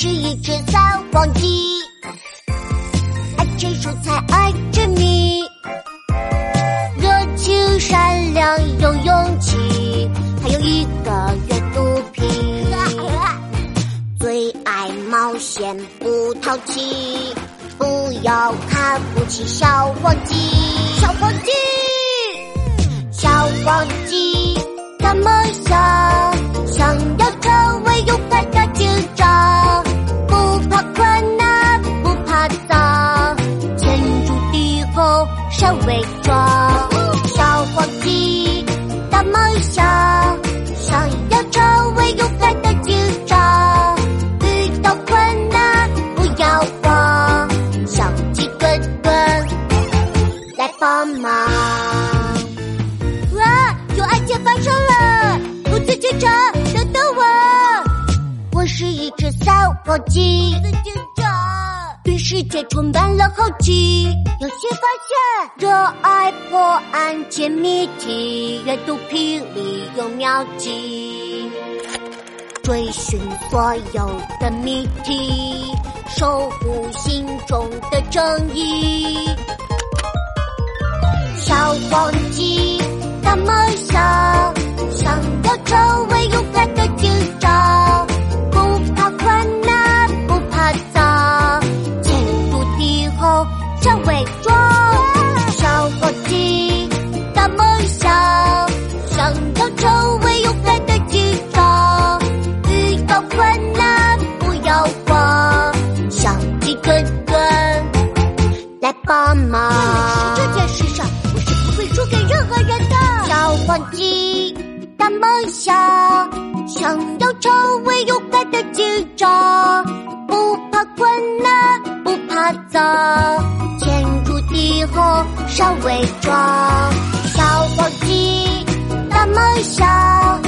是一只小黄鸡，爱吃蔬菜，爱吃米，热情善良有勇气，还有一个阅读癖，最爱冒险不淘气，不要看不起小黄鸡，小黄鸡，小黄鸡后稍伪装。小黄鸡大梦想，想要成为勇敢的警长，遇到困难不要慌，小鸡墩墩来帮忙。哇！有案件发生了！兔子警长，等等我！我是一只小公鸡，世界充满了好奇，有新发现，热爱破案解谜题，阅读霹雳有妙计，追寻所有的谜题，守护心中的正义。小黄小黄鸡大梦想，想要成为勇敢的警长，不怕困难，不怕脏，天诛地后少伪装。小黄鸡大梦，想